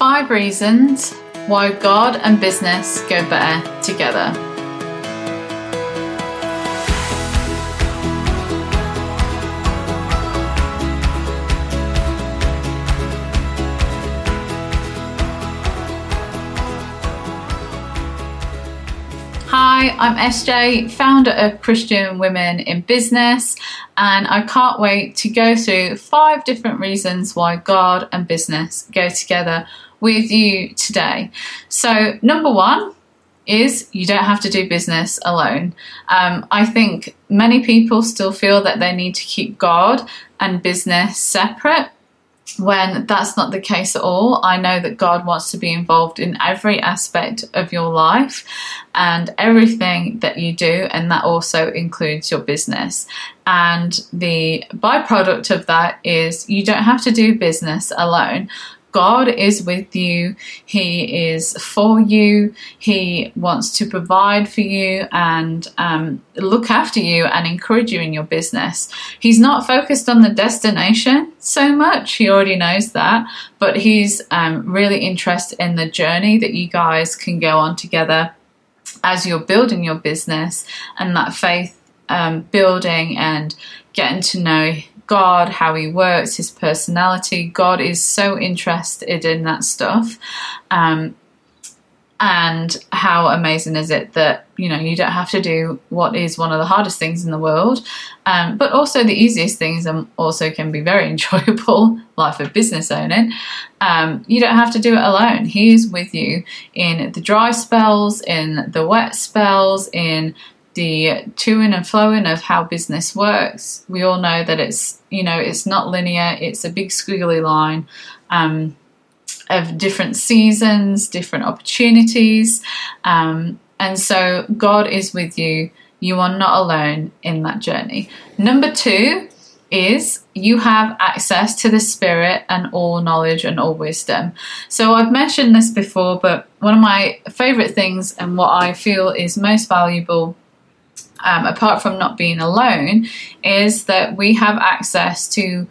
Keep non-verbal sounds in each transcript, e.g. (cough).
Five reasons why God and business go better together. Hi, I'm SJ, founder of Christian Women in Business, and I can't wait to go through five different reasons why God and business go together with you today. So, number one is you don't have to do business alone. Um, I think many people still feel that they need to keep God and business separate when that's not the case at all. I know that God wants to be involved in every aspect of your life and everything that you do, and that also includes your business. And the byproduct of that is you don't have to do business alone. God is with you. He is for you. He wants to provide for you and um, look after you and encourage you in your business. He's not focused on the destination so much. He already knows that, but he's um, really interested in the journey that you guys can go on together as you're building your business and that faith um, building and getting to know God, how he works, his personality. God is so interested in that stuff. Um, and how amazing is it that you know you don't have to do what is one of the hardest things in the world um, but also the easiest things and also can be very (laughs) enjoyable life of business owning um, you don't have to do it alone he is with you in the dry spells in the wet spells in the to-ing and flowing of how business works. We all know that it's you know it's not linear. It's a big squiggly line um, of different seasons, different opportunities, um, and so God is with you. You are not alone in that journey. Number two is you have access to the Spirit and all knowledge and all wisdom. So I've mentioned this before, but one of my favorite things and what I feel is most valuable um, apart from not being alone, is that we have access to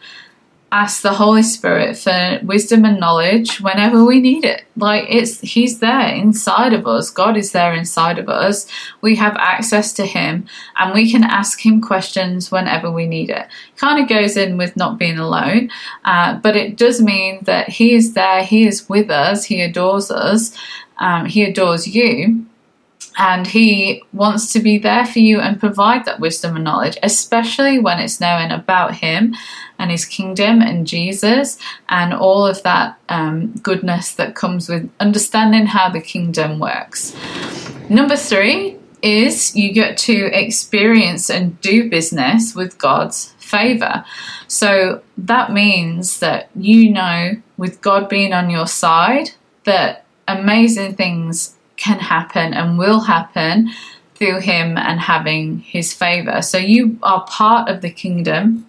ask the Holy Spirit for wisdom and knowledge whenever we need it. Like it's He's there inside of us. God is there inside of us. We have access to Him and we can ask Him questions whenever we need it. Kind of goes in with not being alone, uh, but it does mean that He is there. He is with us. He adores us. Um, he adores you and he wants to be there for you and provide that wisdom and knowledge, especially when it's knowing about him and his kingdom and Jesus and all of that um, goodness that comes with understanding how the kingdom works. Number three is you get to experience and do business with God's favor. So that means that you know, with God being on your side, that amazing things can happen and will happen through him and having his favor. So you are part of the kingdom.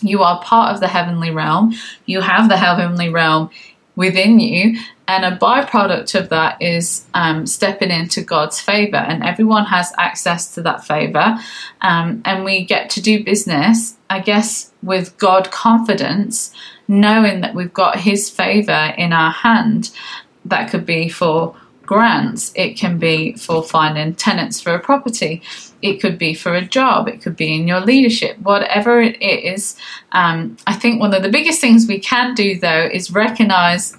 You are part of the heavenly realm. You have the heavenly realm within you. And a byproduct of that is um, stepping into God's favor. And everyone has access to that favor. Um, and we get to do business, I guess, with God confidence, knowing that we've got His favor in our hand. That could be for grants, it can be for finding tenants for a property, it could be for a job, it could be in your leadership, whatever it is. Um, I think one of the biggest things we can do though is recognize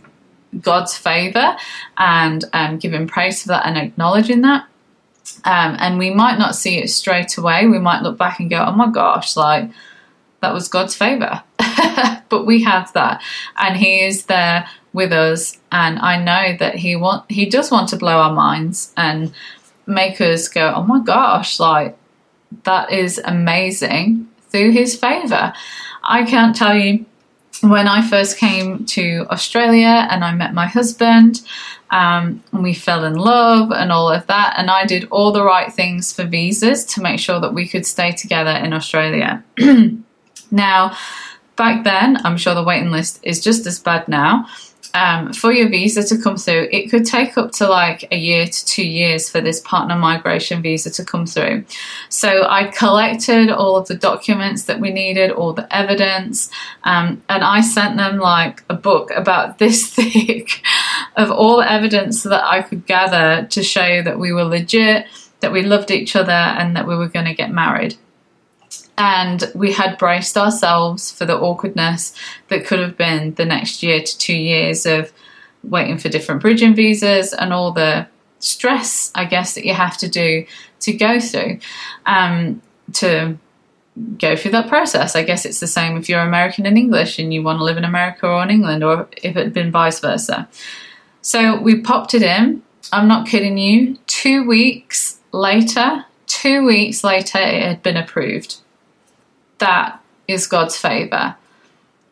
God's favor and um, giving praise for that and acknowledging that. Um, and we might not see it straight away. We might look back and go, oh my gosh, like that was God's favor. (laughs) but we have that. And He is there with us and I know that he want he does want to blow our minds and make us go, "Oh my gosh, like that is amazing." Through his favor. I can't tell you when I first came to Australia and I met my husband, um, and we fell in love and all of that, and I did all the right things for visas to make sure that we could stay together in Australia. (clears throat) now, back then, I'm sure the waiting list is just as bad now um, for your visa to come through, it could take up to like a year to two years for this partner migration visa to come through. So I collected all of the documents that we needed, all the evidence, um, and I sent them like a book about (laughs) this thick. of all the evidence that I could gather to show that we were legit, that we loved each other, and that we were going to get married. And we had braced ourselves for the awkwardness that could have been the next year to two years of waiting for different bridging visas and all the stress, I guess, that you have to do to go through um, to go through that process. I guess it's the same if you're American and English and you want to live in America or in England, or if it had been vice versa. So we popped it in. I'm not kidding you. Two weeks later, two weeks later, it had been approved. That is God's favor.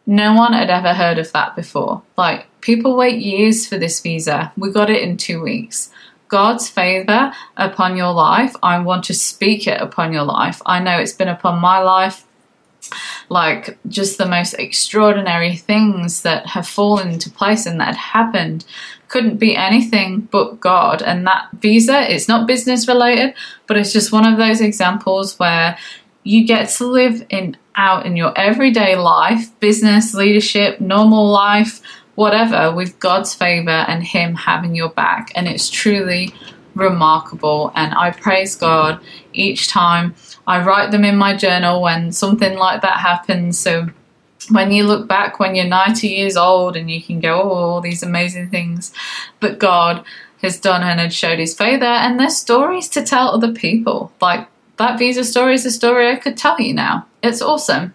No one had ever heard of that before. Like, people wait years for this visa. We got it in two weeks. God's favor upon your life. I want to speak it upon your life. I know it's been upon my life. Like just the most extraordinary things that have fallen into place and that happened couldn't be anything but God. And that visa, it's not business related, but it's just one of those examples where you get to live in out in your everyday life, business, leadership, normal life, whatever, with God's favor and Him having your back. And it's truly remarkable. And I praise God each time I write them in my journal when something like that happens. So when you look back when you're 90 years old and you can go, oh, all these amazing things that God has done and had showed his favor, and there's stories to tell other people. Like that visa story is a story I could tell you now. It's awesome.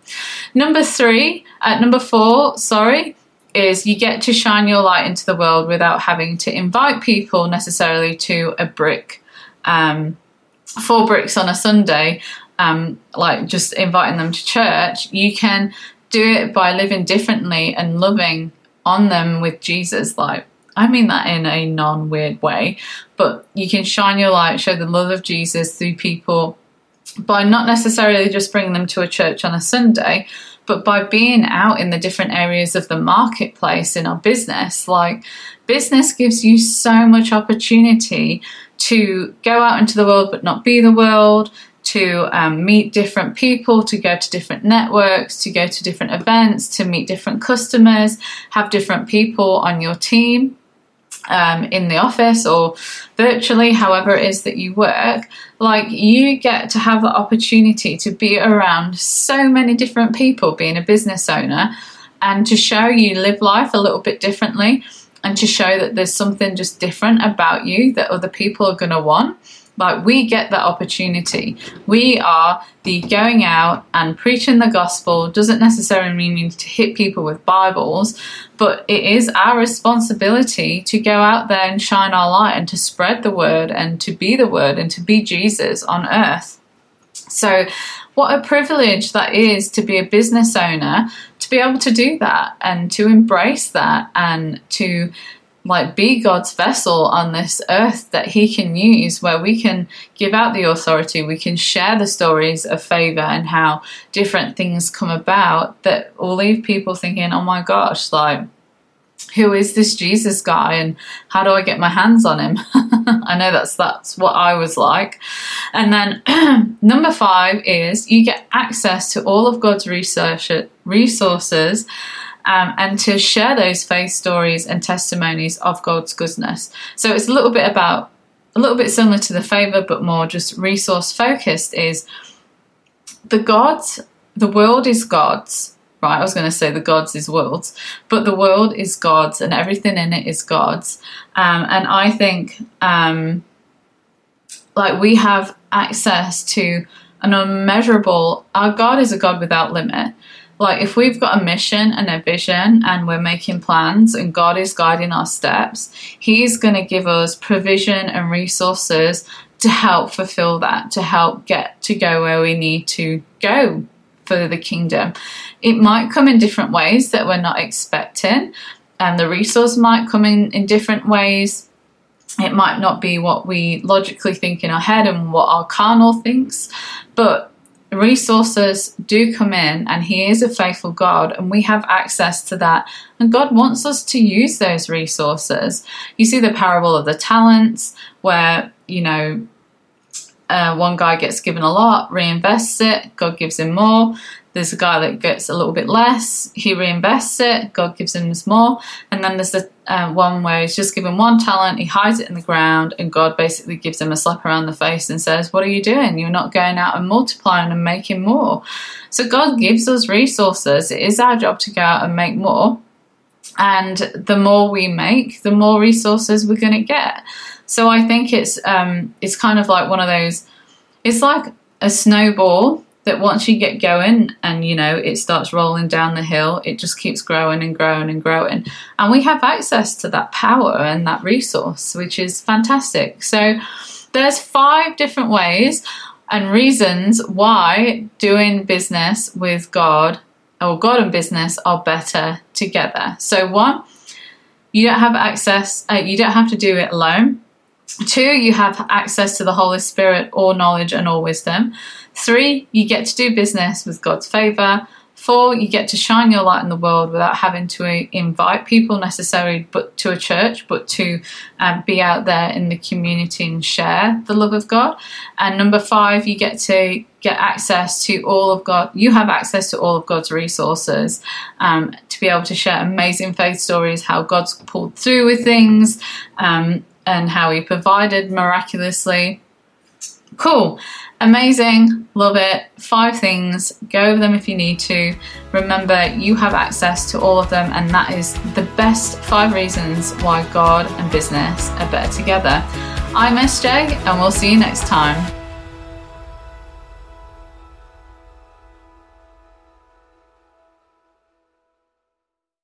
Number three, at number four, sorry, is you get to shine your light into the world without having to invite people necessarily to a brick. Um, four bricks on a Sunday, um, like just inviting them to church, you can do it by living differently and loving on them with Jesus. Like, I mean that in a non weird way, but you can shine your light, show the love of Jesus through people by not necessarily just bringing them to a church on a Sunday, but by being out in the different areas of the marketplace in our business, like business gives you so much opportunity to go out into the world but not be the world, to um, meet different people, to go to different networks, to go to different events, to meet different customers, have different people on your team um, in the office or virtually, however it is that you work, like you get to have the opportunity to be around so many different people being a business owner and to show you live life a little bit differently and to show that there's something just different about you that other people are going to want. Like we get that opportunity. We are the going out and preaching the gospel doesn't necessarily mean you need to hit people with Bibles, but it is our responsibility to go out there and shine our light and to spread the word and to be the word and to be Jesus on earth. So, what a privilege that is to be a business owner, to be able to do that and to embrace that and to like be God's vessel on this earth that He can use, where we can give out the authority, we can share the stories of favor and how different things come about that will leave people thinking, oh my gosh, like, who is this Jesus guy and how do I get my hands on him? (laughs) I know that's that's what I was like. And then (clears throat) number 5 is you get access to all of God's research resources um, and to share those faith stories and testimonies of God's goodness. So it's a little bit about, a little bit similar to the favor, but more just resource focused is the gods, the world is God's, right? I was going to say the gods is worlds, but the world is God's and everything in it is God's. Um, and I think, um, like, we have access to an unmeasurable, our God is a God without limit like if we've got a mission and a vision and we're making plans and God is guiding our steps, He's going to give us provision and resources to help fulfill that, to help get to go where we need to go for the kingdom. It might come in different ways that we're not expecting, and the resource might come in in different ways. It might not be what we logically think in our head and what our carnal thinks, but resources do come in and he is a faithful God and we have access to that and God wants us to use those resources. You see the parable of the talents where, you know, uh, one guy gets given a lot, reinvests it, God gives him more. There's a guy that gets a little bit less, he reinvests it, God gives him more. And then there's the uh, one where he's just given one talent, he hides it in the ground, and God basically gives him a slap around the face and says, What are you doing? You're not going out and multiplying and making more. So God gives us resources. It is our job to go out and make more. And the more we make, the more resources we're going to get. So I think it's um, it's kind of like one of those. It's like a snowball that once you get going and you know it starts rolling down the hill, it just keeps growing and growing and growing. And we have access to that power and that resource, which is fantastic. So there's five different ways and reasons why doing business with God or God and business are better together. So one, you don't have access, uh, you don't have to do it alone. Two, you have access to the Holy Spirit, all knowledge and all wisdom. Three, you get to do business with God's favor. Four, you get to shine your light in the world without having to invite people necessarily but to a church, but to um, be out there in the community and share the love of God. And number five, you get to get access to all of God. You have access to all of God's resources um, to be able to share amazing faith stories, how God's pulled through with things, um, and how He provided miraculously. Cool. Amazing, love it. Five things, go over them if you need to. Remember, you have access to all of them, and that is the best five reasons why God and business are better together. I'm SJ, and we'll see you next time.